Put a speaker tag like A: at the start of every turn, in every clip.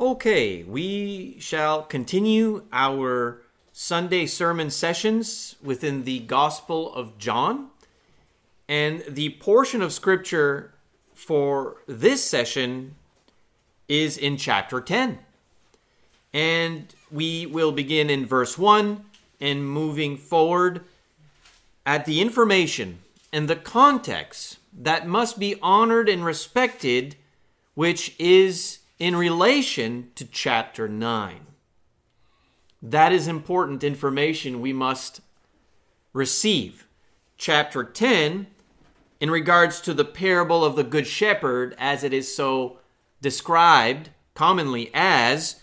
A: Okay, we shall continue our Sunday sermon sessions within the Gospel of John. And the portion of scripture for this session is in chapter 10. And we will begin in verse 1 and moving forward at the information and the context that must be honored and respected, which is in relation to chapter 9. That is important information we must receive. Chapter 10, in regards to the parable of the Good Shepherd, as it is so described commonly as,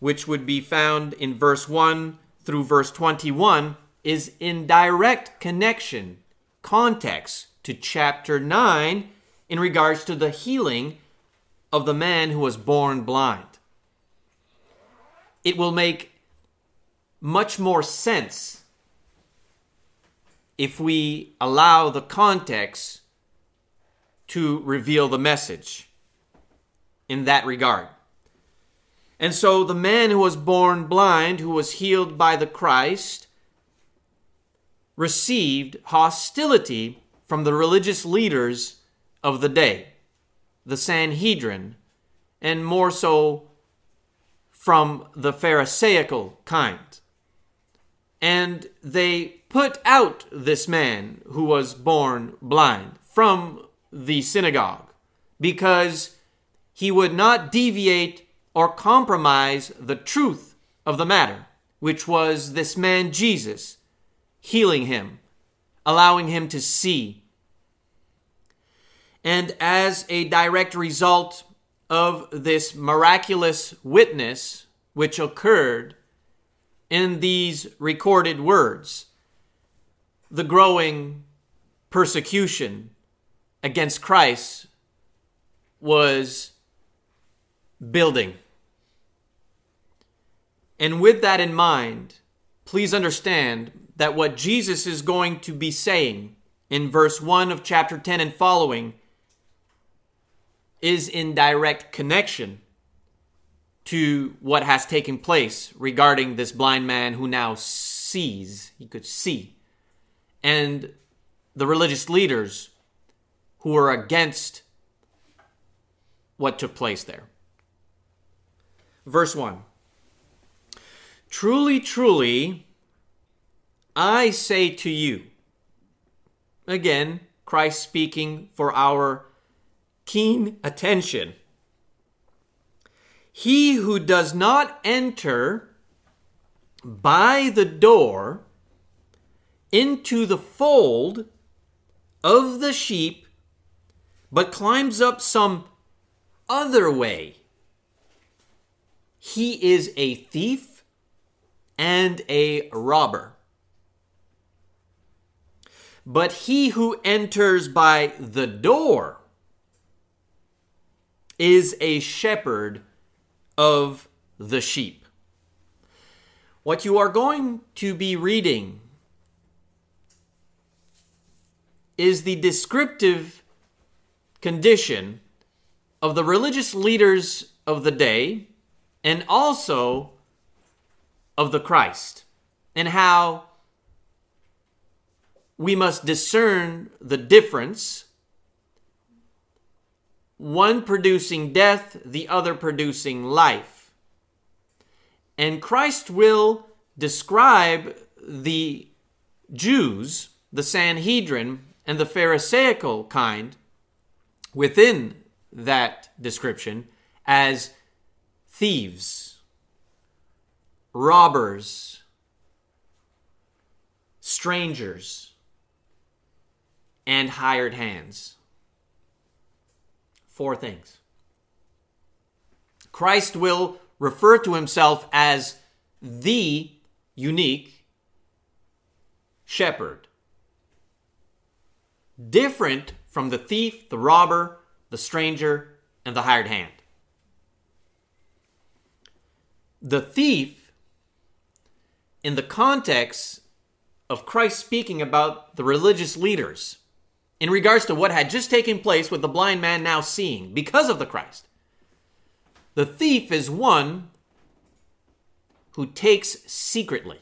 A: which would be found in verse 1 through verse 21, is in direct connection, context to chapter 9 in regards to the healing of the man who was born blind. It will make much more sense if we allow the context to reveal the message in that regard. And so the man who was born blind, who was healed by the Christ, received hostility from the religious leaders of the day, the Sanhedrin, and more so from the Pharisaical kind. And they put out this man who was born blind from the synagogue because he would not deviate or compromise the truth of the matter, which was this man Jesus healing him allowing him to see. And as a direct result of this miraculous witness which occurred in these recorded words, the growing persecution against Christ was building. And with that in mind, please understand that what Jesus is going to be saying in verse 1 of chapter 10 and following is in direct connection to what has taken place regarding this blind man who now sees, he could see, and the religious leaders who were against what took place there. Verse 1 Truly, truly, I say to you, again, Christ speaking for our keen attention. He who does not enter by the door into the fold of the sheep, but climbs up some other way, he is a thief and a robber. But he who enters by the door is a shepherd of the sheep. What you are going to be reading is the descriptive condition of the religious leaders of the day and also of the Christ and how we must discern the difference one producing death, the other producing life. And Christ will describe the Jews, the Sanhedrin, and the Pharisaical kind within that description as thieves, robbers, strangers and hired hands. Four things. Christ will refer to himself as the unique shepherd. Different from the thief, the robber, the stranger, and the hired hand. The thief, in the context of Christ speaking about the religious leaders, in regards to what had just taken place with the blind man now seeing because of the Christ. The thief is one who takes secretly.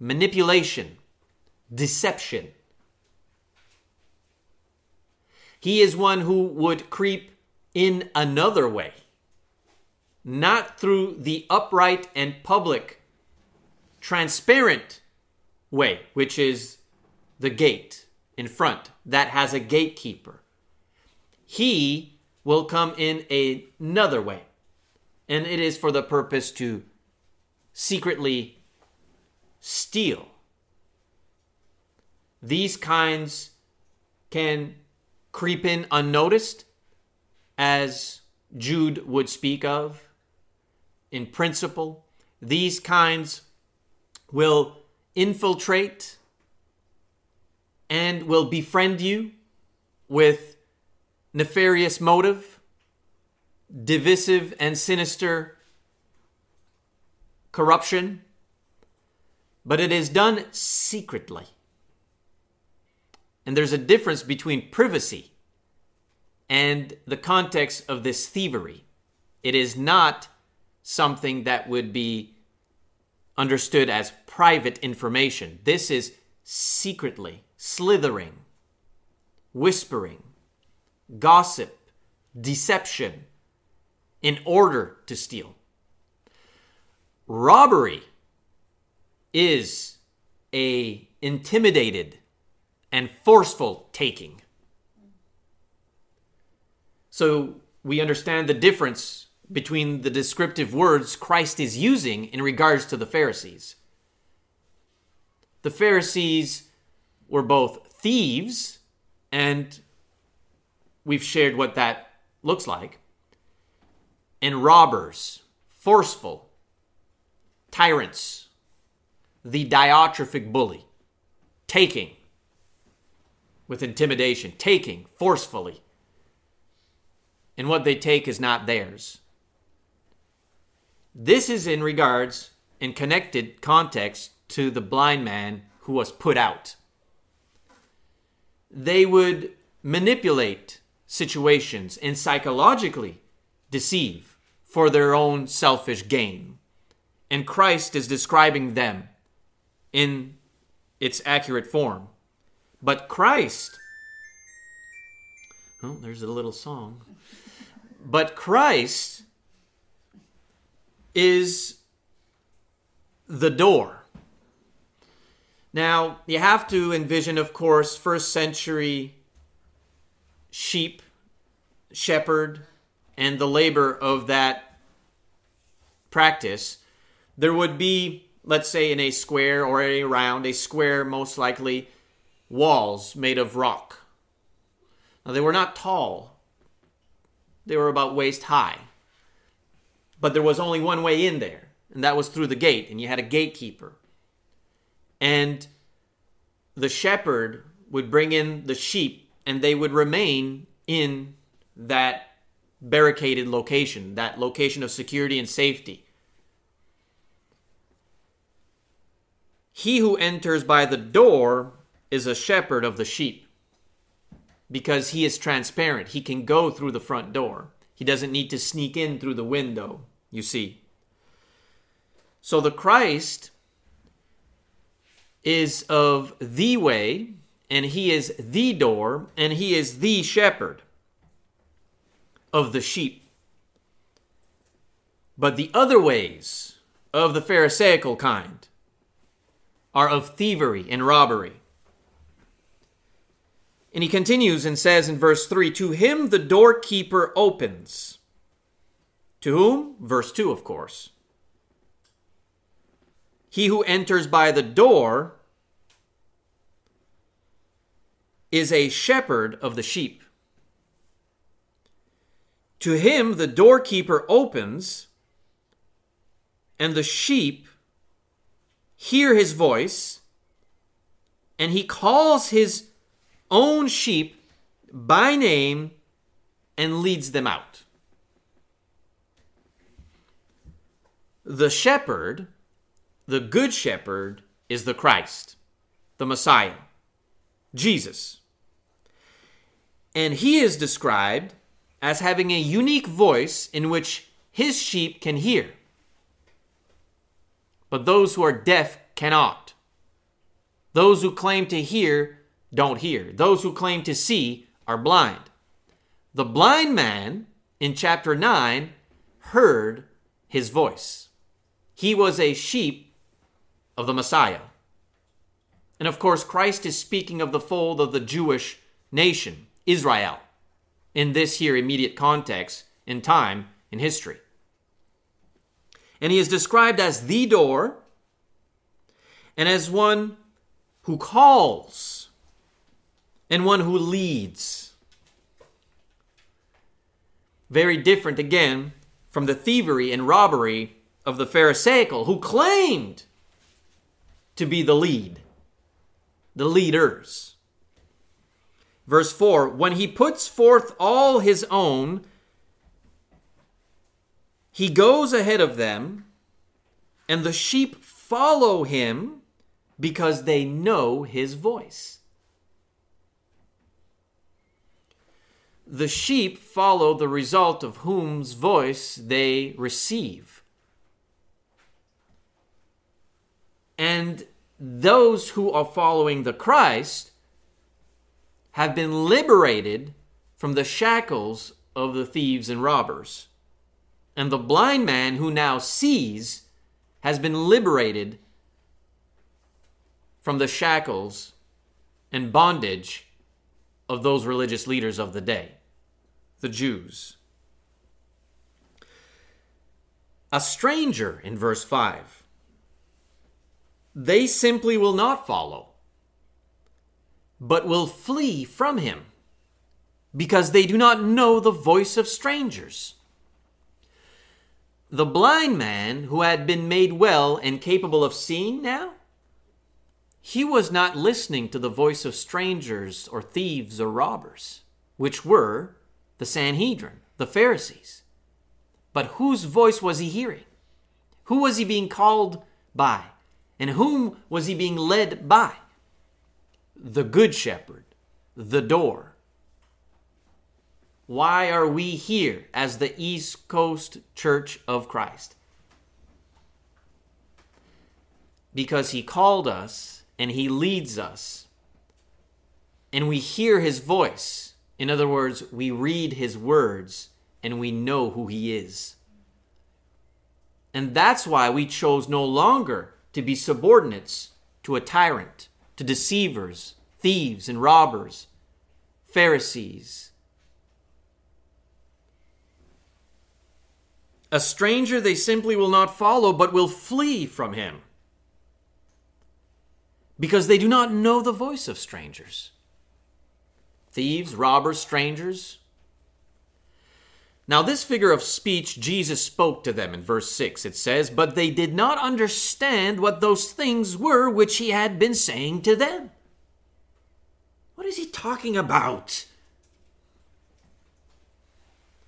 A: Manipulation, deception. He is one who would creep in another way, not through the upright and public, transparent way, which is the gate in front that has a gatekeeper. He will come in another way, and it is for the purpose to secretly steal. These kinds can creep in unnoticed, as Jude would speak of. In principle, these kinds will infiltrate and will befriend you with nefarious motive, divisive and sinister corruption, but it is done secretly. And there's a difference between privacy and the context of this thievery. It is not something that would be understood as private information. This is secretly, slithering, whispering, gossip, deception in order to steal. Robbery is a intimidated and forceful taking. So we understand the difference between the descriptive words Christ is using in regards to the Pharisees. The Pharisees were both thieves, and we've shared what that looks like, and robbers, forceful, tyrants, the diatrophic bully, taking with intimidation, taking forcefully. And what they take is not theirs. This is in regards and connected context to the blind man who was put out. They would manipulate situations and psychologically deceive for their own selfish gain. And Christ is describing them in its accurate form. But Christ, oh, there's a little song. But Christ is the door. Now, you have to envision, of course, first century sheep, shepherd, and the labor of that practice. There would be, let's say, in a square or a round, a square most likely walls made of rock. Now, they were not tall, they were about waist high. But there was only one way in there, and that was through the gate, and you had a gatekeeper. And the shepherd would bring in the sheep, and they would remain in that barricaded location, that location of security and safety. He who enters by the door is a shepherd of the sheep because he is transparent. He can go through the front door, he doesn't need to sneak in through the window, you see. So the Christ is of the way, and he is the door, and he is the shepherd of the sheep. But the other ways of the Pharisaical kind are of thievery and robbery. And he continues and says in verse 3 To him the doorkeeper opens. To whom? Verse 2, of course. He who enters by the door is a shepherd of the sheep. To him the doorkeeper opens, and the sheep hear his voice, and he calls his own sheep by name and leads them out. The shepherd, the good shepherd, is the Christ, the Messiah, Jesus. And he is described as having a unique voice in which his sheep can hear. But those who are deaf cannot. Those who claim to hear don't hear. Those who claim to see are blind. The blind man in chapter 9 heard his voice. He was a sheep of the Messiah. And of course, Christ is speaking of the fold of the Jewish nation, Israel, in this here immediate context, in time, in history. And he is described as the door and as one who calls and one who leads. Very different again from the thievery and robbery of the Pharisaical, who claimed to be the lead, the leaders. Verse 4 When he puts forth all his own, he goes ahead of them, and the sheep follow him because they know his voice. The sheep follow the result of whom's voice they receive. And those who are following the Christ have been liberated from the shackles of the thieves and robbers. And the blind man who now sees has been liberated from the shackles and bondage of those religious leaders of the day, the Jews. A stranger in verse 5. They simply will not follow, but will flee from him because they do not know the voice of strangers. The blind man who had been made well and capable of seeing now he was not listening to the voice of strangers or thieves or robbers, which were the Sanhedrin, the Pharisees. But whose voice was he hearing? Who was he being called by? And whom was he being led by? The Good Shepherd, the door. Why are we here as the East Coast Church of Christ? Because he called us and he leads us. And we hear his voice. In other words, we read his words and we know who he is. And that's why we chose no longer to be subordinates to a tyrant, to deceivers, thieves, and robbers, Pharisees. A stranger they simply will not follow, but will flee from him because they do not know the voice of strangers. Thieves, robbers, strangers. Now, this figure of speech Jesus spoke to them in verse 6. It says, But they did not understand what those things were which he had been saying to them. What is he talking about?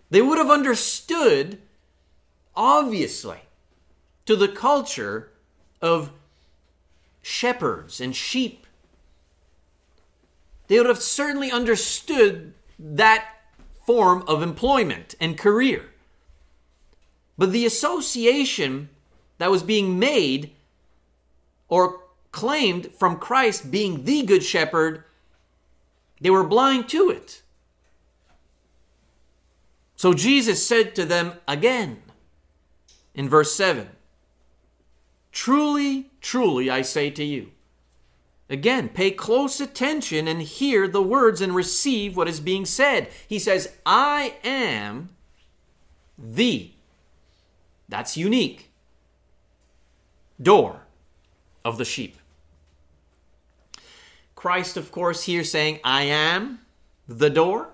A: They would have understood, obviously, to the culture of shepherds and sheep. They would have certainly understood that form of employment and career. But the association that was being made or claimed from Christ being the Good Shepherd, they were blind to it. So Jesus said to them again in verse 7 Truly, truly, I say to you. Again, pay close attention and hear the words and receive what is being said. He says, I am the, that's unique, door of the sheep. Christ, of course, here saying, I am the door.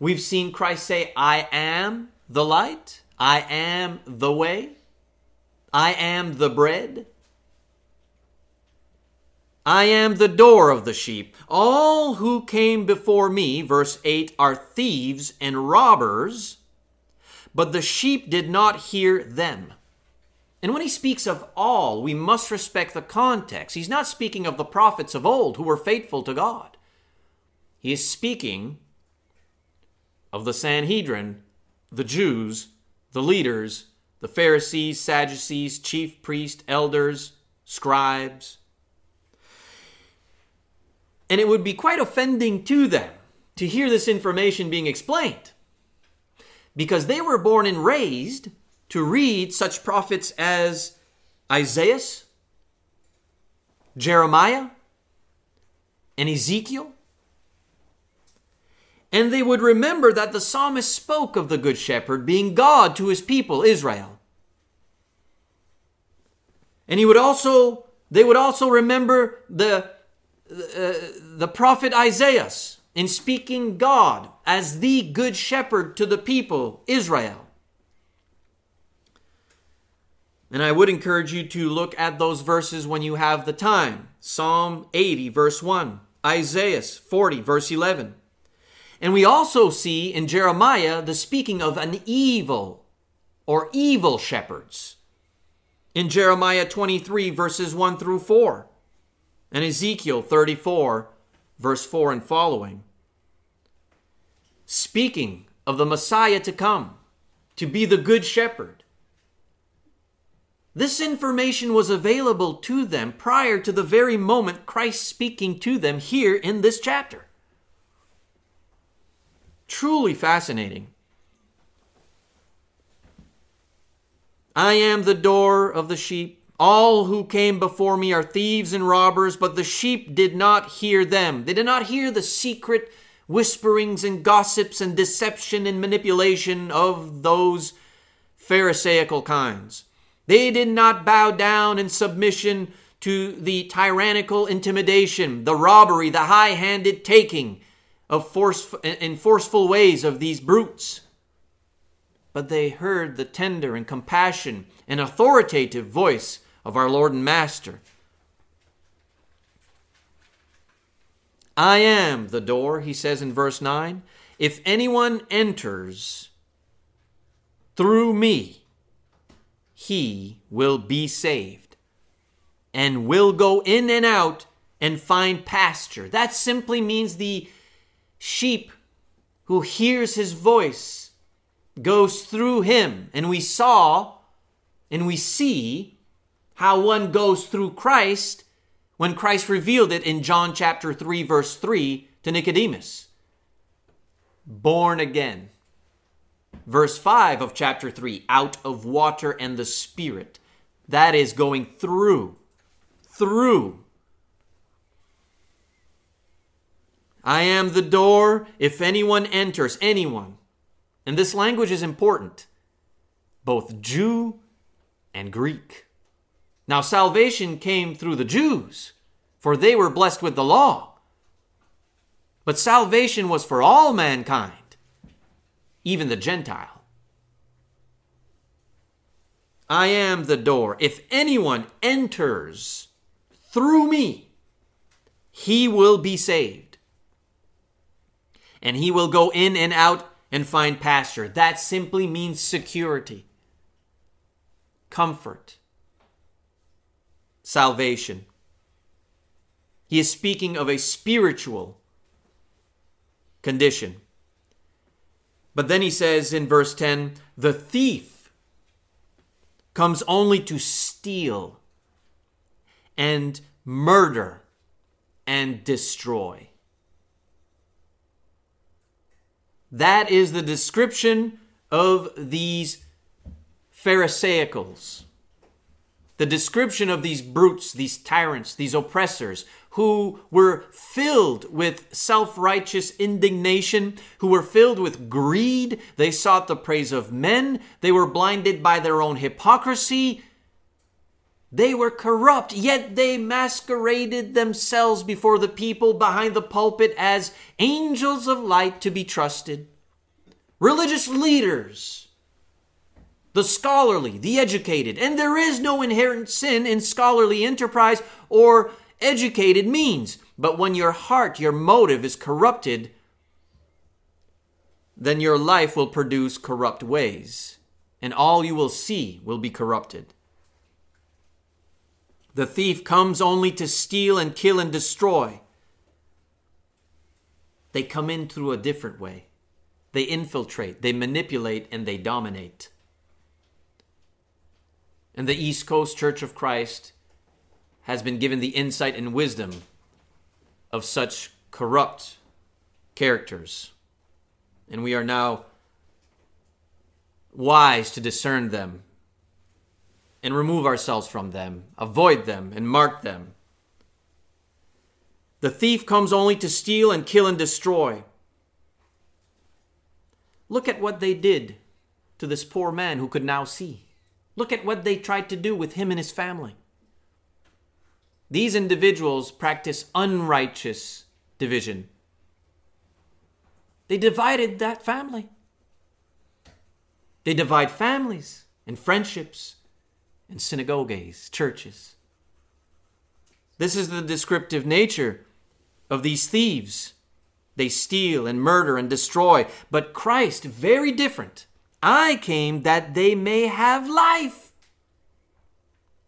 A: We've seen Christ say, I am the light, I am the way. I am the bread. I am the door of the sheep. All who came before me, verse 8, are thieves and robbers, but the sheep did not hear them. And when he speaks of all, we must respect the context. He's not speaking of the prophets of old who were faithful to God. He is speaking of the Sanhedrin, the Jews, the leaders, the Pharisees, Sadducees, chief priests, elders, scribes. And it would be quite offending to them to hear this information being explained because they were born and raised to read such prophets as Isaiah, Jeremiah, and Ezekiel. And they would remember that the psalmist spoke of the Good Shepherd being God to his people, Israel. And he would also, they would also remember the, the prophet Isaiah in speaking God as the Good Shepherd to the people, Israel. And I would encourage you to look at those verses when you have the time. Psalm 80, verse 1, Isaiah 40, verse 11. And we also see in Jeremiah the speaking of an evil or evil shepherds. In Jeremiah 23, verses 1 through 4, and Ezekiel 34, verse 4 and following. Speaking of the Messiah to come, to be the Good Shepherd. This information was available to them prior to the very moment Christ speaking to them here in this chapter. Truly fascinating. I am the door of the sheep. All who came before me are thieves and robbers, but the sheep did not hear them. They did not hear the secret whisperings and gossips and deception and manipulation of those Pharisaical kinds. They did not bow down in submission to the tyrannical intimidation, the robbery, the high handed taking of force, in forceful ways of these brutes. But they heard the tender and compassion and authoritative voice of our Lord and Master. I am the door, he says in verse 9. If anyone enters through me, he will be saved and will go in and out and find pasture. That simply means the sheep who hears his voice goes through him. And we saw and we see how one goes through Christ when Christ revealed it in John chapter 3, verse 3 to Nicodemus. Born again. Verse 5 of chapter 3 out of water and the Spirit. That is going through. Through. I am the door. If anyone enters, anyone. And this language is important, both Jew and Greek. Now, salvation came through the Jews, for they were blessed with the law. But salvation was for all mankind, even the Gentile. I am the door. If anyone enters through me, he will be saved. And he will go in and out and find pasture. That simply means security, comfort salvation. He is speaking of a spiritual condition. But then he says in verse 10 the thief comes only to steal and murder and destroy. That is the description of these Pharisaicals the description of these brutes, these tyrants, these oppressors, who were filled with self righteous indignation, who were filled with greed. They sought the praise of men. They were blinded by their own hypocrisy. They were corrupt, yet they masqueraded themselves before the people behind the pulpit as angels of light to be trusted. Religious leaders the scholarly, the educated, and there is no inherent sin in scholarly enterprise or educated means. But when your heart, your motive is corrupted, then your life will produce corrupt ways, and all you will see will be corrupted. The thief comes only to steal and kill and destroy. They come in through a different way. they infiltrate, they manipulate, and they dominate. And the East Coast Church of Christ has been given the insight and wisdom of such corrupt characters. And we are now wise to discern them and remove ourselves from them, avoid them, and mark them. The thief comes only to steal and kill and destroy. Look at what they did to this poor man who could now see. Look at what they tried to do with him and his family. These individuals practice unrighteous division. They divided that family. They divide families and friendships and synagogues, churches. This is the descriptive nature of these thieves. They steal and murder and destroy, but Christ, very different. I came that they may have life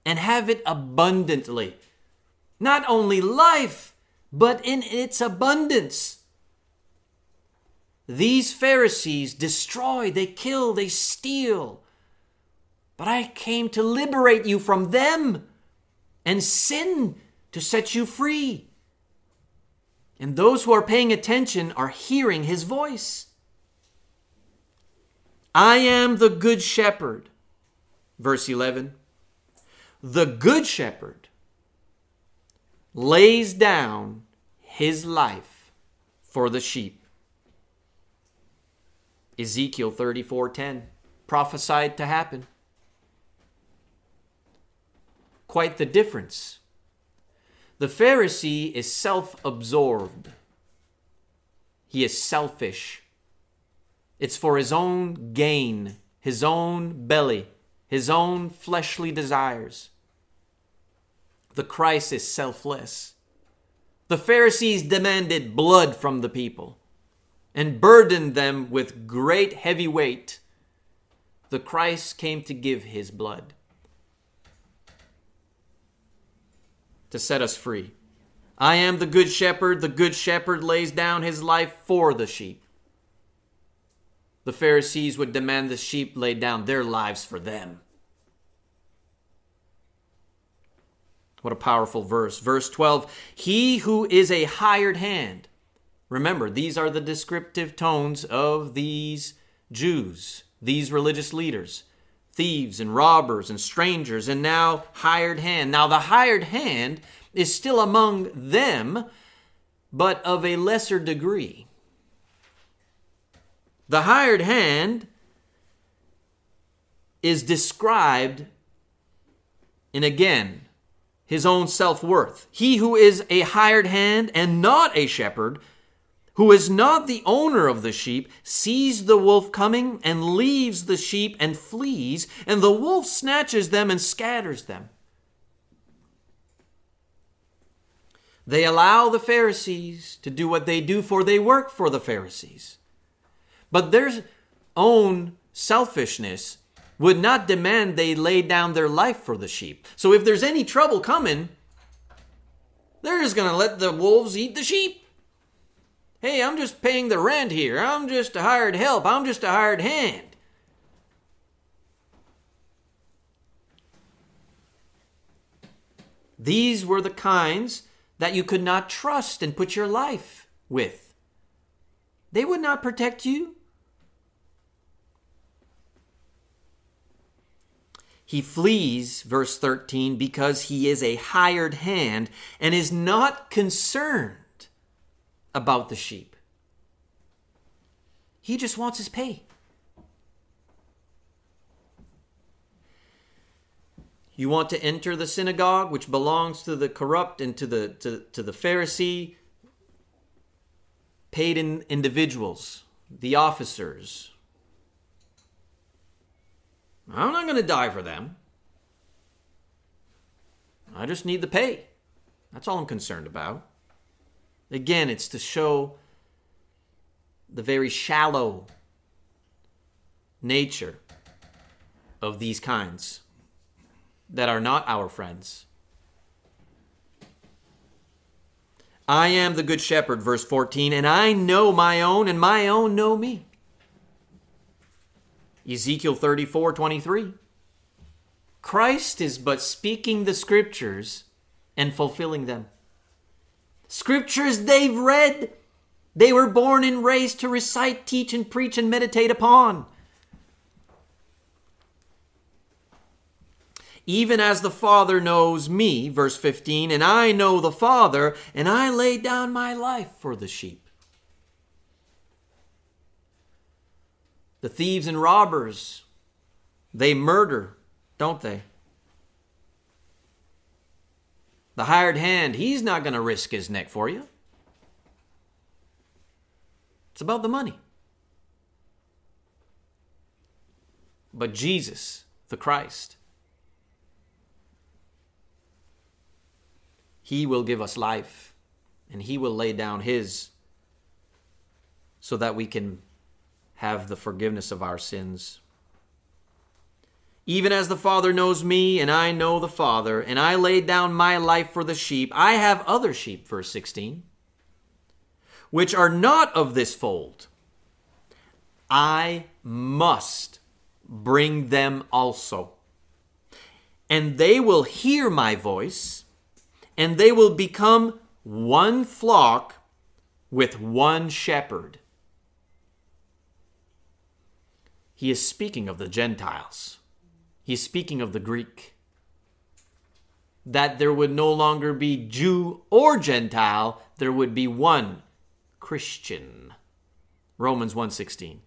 A: and have it abundantly. Not only life, but in its abundance. These Pharisees destroy, they kill, they steal. But I came to liberate you from them and sin to set you free. And those who are paying attention are hearing his voice. I am the good shepherd. Verse 11. The good shepherd lays down his life for the sheep. Ezekiel 34:10 prophesied to happen. Quite the difference. The Pharisee is self-absorbed. He is selfish. It's for his own gain, his own belly, his own fleshly desires. The Christ is selfless. The Pharisees demanded blood from the people and burdened them with great heavy weight, the Christ came to give his blood to set us free. I am the good shepherd. The good shepherd lays down his life for the sheep. The Pharisees would demand the sheep lay down their lives for them. What a powerful verse. Verse 12 He who is a hired hand Remember, these are the descriptive tones of these Jews, these religious leaders thieves and robbers and strangers, and now hired hand. Now, the hired hand is still among them, but of a lesser degree. The hired hand is described in again his own self worth. He who is a hired hand and not a shepherd who is not the owner of the sheep, sees the wolf coming and leaves the sheep and flees, and the wolf snatches them and scatters them. They allow the Pharisees to do what they do, for they work for the Pharisees. But their own selfishness would not demand they lay down their life for the sheep. So if there's any trouble coming, they're just going to let the wolves eat the sheep. Hey, I'm just paying the rent here. I'm just a hired help. I'm just a hired hand. These were the kinds that you could not trust and put your life with. They would not protect you. He flees, verse 13, because he is a hired hand and is not concerned about the sheep. He just wants his pay. You want to enter the synagogue, which belongs to the corrupt and to the to, to the Pharisee, paid in individuals, the officers. I'm not going to die for them. I just need the pay. That's all I'm concerned about. Again, it's to show the very shallow nature of these kinds that are not our friends. I am the good shepherd, verse 14, and I know my own, and my own know me. Ezekiel 34 23. Christ is but speaking the scriptures and fulfilling them. Scriptures they've read, they were born and raised to recite, teach, and preach and meditate upon. Even as the Father knows me, verse 15, and I know the Father, and I lay down my life for the sheep. The thieves and robbers, they murder, don't they? The hired hand, he's not going to risk his neck for you. It's about the money. But Jesus, the Christ, He will give us life and He will lay down His so that we can have the forgiveness of our sins. Even as the Father knows me, and I know the Father, and I laid down my life for the sheep, I have other sheep, verse 16, which are not of this fold. I must bring them also. And they will hear my voice and they will become one flock with one shepherd. He is speaking of the Gentiles. He is speaking of the Greek. That there would no longer be Jew or Gentile, there would be one Christian. Romans 1:16.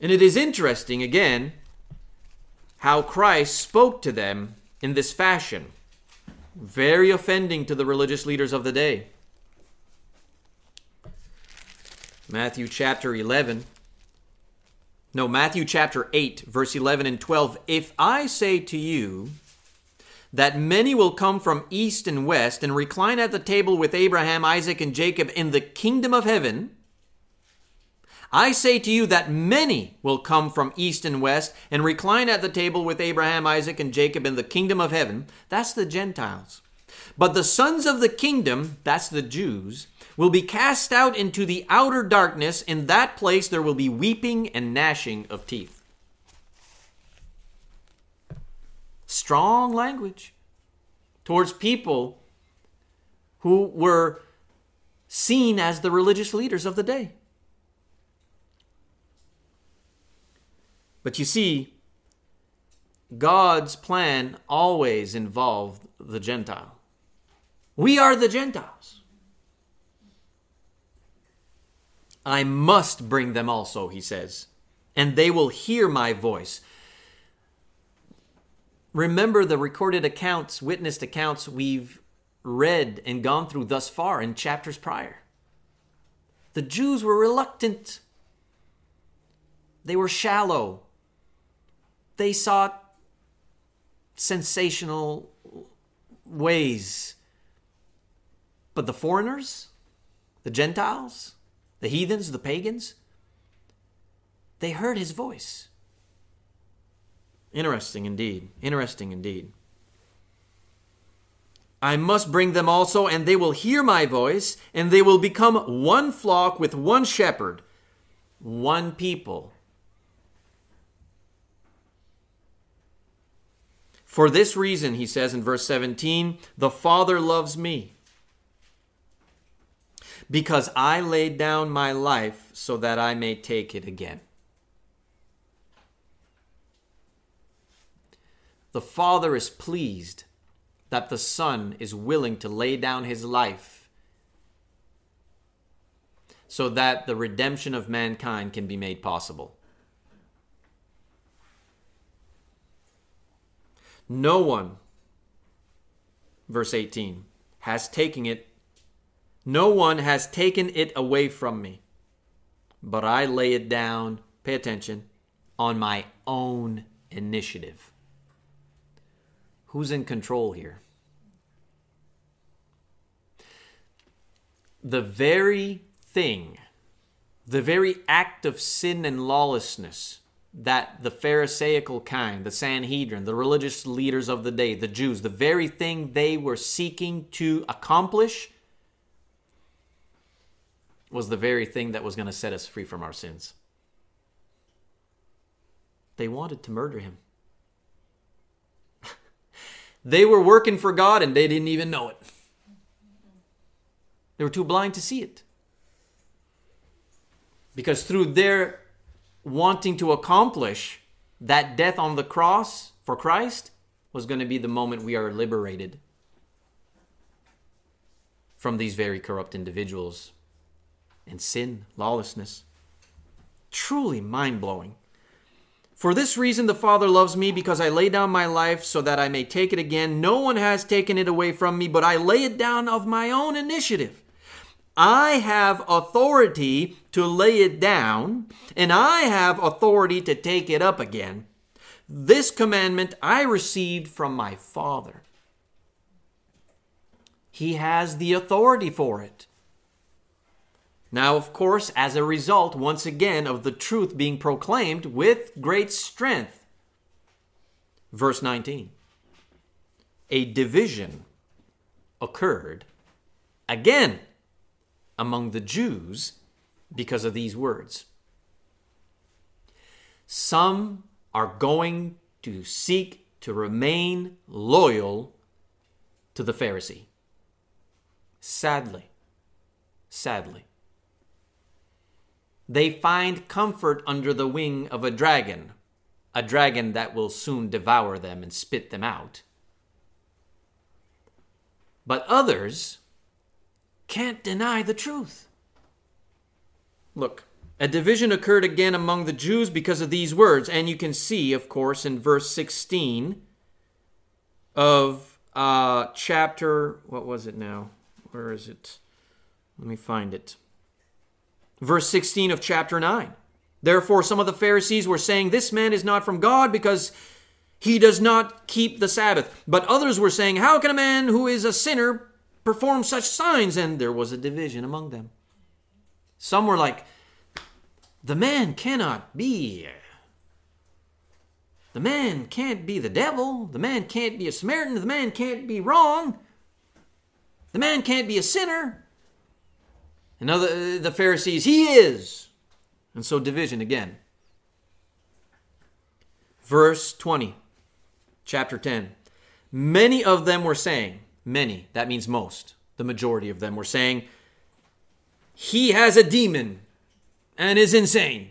A: And it is interesting again how Christ spoke to them in this fashion. Very offending to the religious leaders of the day. Matthew chapter 11. No, Matthew chapter 8, verse 11 and 12. If I say to you that many will come from east and west and recline at the table with Abraham, Isaac, and Jacob in the kingdom of heaven, I say to you that many will come from east and west and recline at the table with Abraham, Isaac, and Jacob in the kingdom of heaven. That's the Gentiles. But the sons of the kingdom, that's the Jews, will be cast out into the outer darkness. In that place there will be weeping and gnashing of teeth. Strong language towards people who were seen as the religious leaders of the day. But you see, God's plan always involved the Gentile. We are the Gentiles. I must bring them also, he says, and they will hear my voice. Remember the recorded accounts, witnessed accounts we've read and gone through thus far in chapters prior. The Jews were reluctant, they were shallow, they sought sensational ways. But the foreigners, the Gentiles, the heathens, the pagans, they heard his voice. Interesting indeed. Interesting indeed. I must bring them also, and they will hear my voice, and they will become one flock with one shepherd, one people For this reason, he says in verse 17, the Father loves me because I laid down my life so that I may take it again. The Father is pleased that the Son is willing to lay down his life so that the redemption of mankind can be made possible. No one, verse 18, has taken it, no one has taken it away from me, but I lay it down, pay attention, on my own initiative. Who's in control here? The very thing, the very act of sin and lawlessness that the Pharisaical kind, the Sanhedrin, the religious leaders of the day, the Jews, the very thing they were seeking to accomplish was the very thing that was going to set us free from our sins. They wanted to murder him. they were working for God and they didn't even know it. They were too blind to see it. Because through their wanting to accomplish that death on the cross for Christ was going to be the moment we are liberated from these very corrupt individuals and sin, lawlessness. Truly mind blowing. For this reason, the Father loves me because I lay down my life so that I may take it again. No one has taken it away from me, but I lay it down of my own initiative. I have authority to lay it down, and I have authority to take it up again. This commandment I received from my Father. He has the authority for it. Now, of course, as a result, once again, of the truth being proclaimed with great strength. Verse 19 A division occurred again among the Jews because of these words. Some are going to seek to remain loyal to the Pharisee. Sadly, sadly. They find comfort under the wing of a dragon, a dragon that will soon devour them and spit them out. But others can't deny the truth. Look, a division occurred again among the Jews because of these words, and you can see, of course, in verse 16 of uh, chapter, what was it now? Where is it? Let me find it. Verse 16 of chapter 9. Therefore, some of the Pharisees were saying, This man is not from God because he does not keep the Sabbath. But others were saying, How can a man who is a sinner perform such signs? And there was a division among them. Some were like, The man cannot be. The man can't be the devil. The man can't be a Samaritan. The man can't be wrong. The man can't be a sinner. And other, uh, the Pharisees, he is. And so division again. Verse 20, chapter 10. Many of them were saying, Many, that means most. The majority of them were saying, He has a demon and is insane.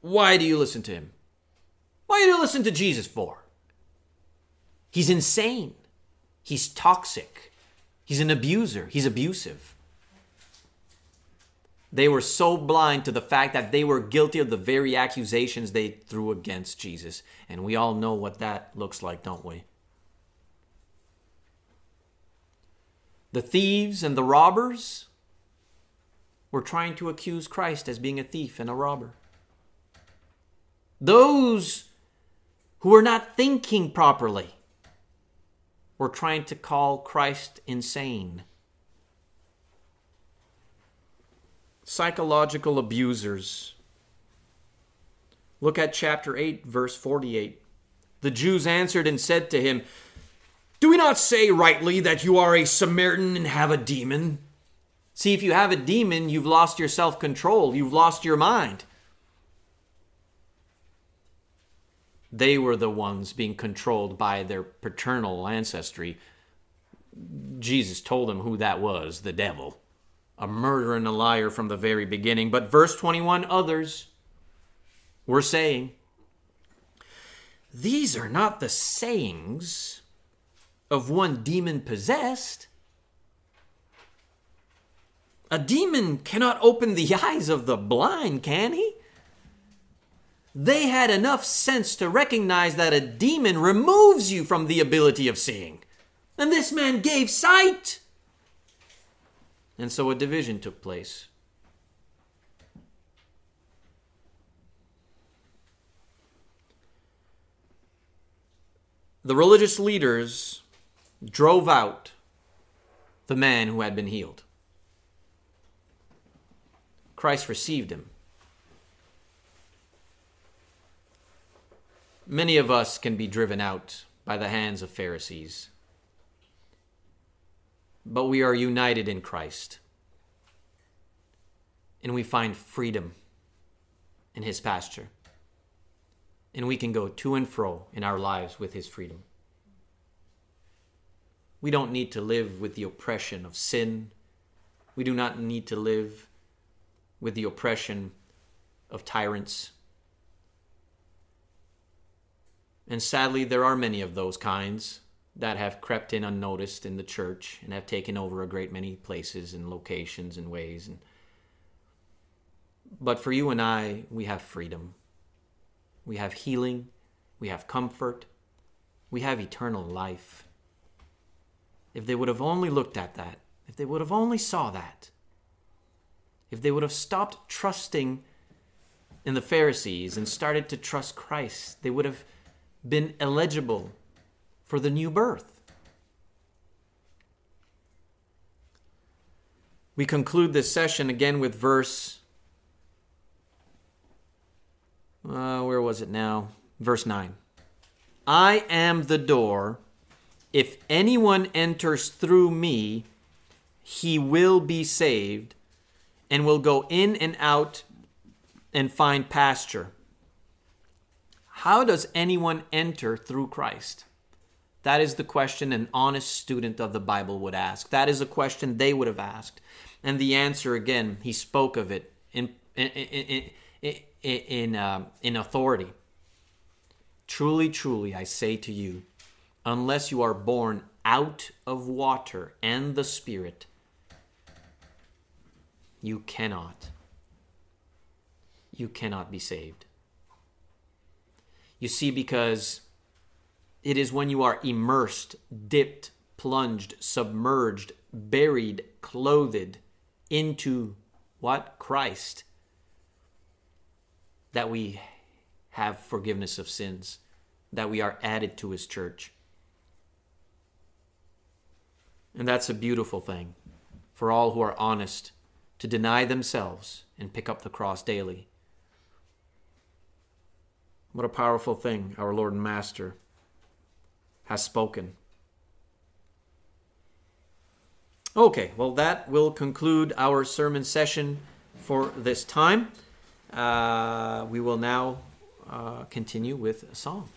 A: Why do you listen to him? Why do you listen to Jesus for? He's insane. He's toxic. He's an abuser. He's abusive. They were so blind to the fact that they were guilty of the very accusations they threw against Jesus. And we all know what that looks like, don't we? The thieves and the robbers were trying to accuse Christ as being a thief and a robber. Those who were not thinking properly were trying to call Christ insane. Psychological abusers. Look at chapter 8, verse 48. The Jews answered and said to him, do we not say rightly that you are a Samaritan and have a demon? See, if you have a demon, you've lost your self control, you've lost your mind. They were the ones being controlled by their paternal ancestry. Jesus told them who that was the devil, a murderer and a liar from the very beginning. But verse 21 others were saying, These are not the sayings of one demon possessed. A demon cannot open the eyes of the blind, can he? They had enough sense to recognize that a demon removes you from the ability of seeing. And this man gave sight. And so a division took place. The religious leaders drove out the man who had been healed. Christ received him. Many of us can be driven out by the hands of Pharisees, but we are united in Christ and we find freedom in his pasture. and we can go to and fro in our lives with His freedom. We don't need to live with the oppression of sin. We do not need to live with the oppression of tyrants. And sadly, there are many of those kinds that have crept in unnoticed in the church and have taken over a great many places and locations and ways. And but for you and I, we have freedom. We have healing. We have comfort. We have eternal life. If they would have only looked at that, if they would have only saw that, if they would have stopped trusting in the Pharisees and started to trust Christ, they would have been eligible for the new birth. We conclude this session again with verse. Uh, where was it now? Verse 9. I am the door. If anyone enters through me, he will be saved and will go in and out and find pasture. How does anyone enter through Christ? That is the question an honest student of the Bible would ask. That is a question they would have asked. And the answer, again, he spoke of it in, in, in, in, in, uh, in authority. Truly, truly, I say to you, unless you are born out of water and the Spirit, you cannot. You cannot be saved. You see, because it is when you are immersed, dipped, plunged, submerged, buried, clothed into what? Christ, that we have forgiveness of sins, that we are added to his church. And that's a beautiful thing for all who are honest to deny themselves and pick up the cross daily. What a powerful thing our Lord and Master has spoken. Okay, well, that will conclude our sermon session for this time. Uh, we will now uh, continue with a song.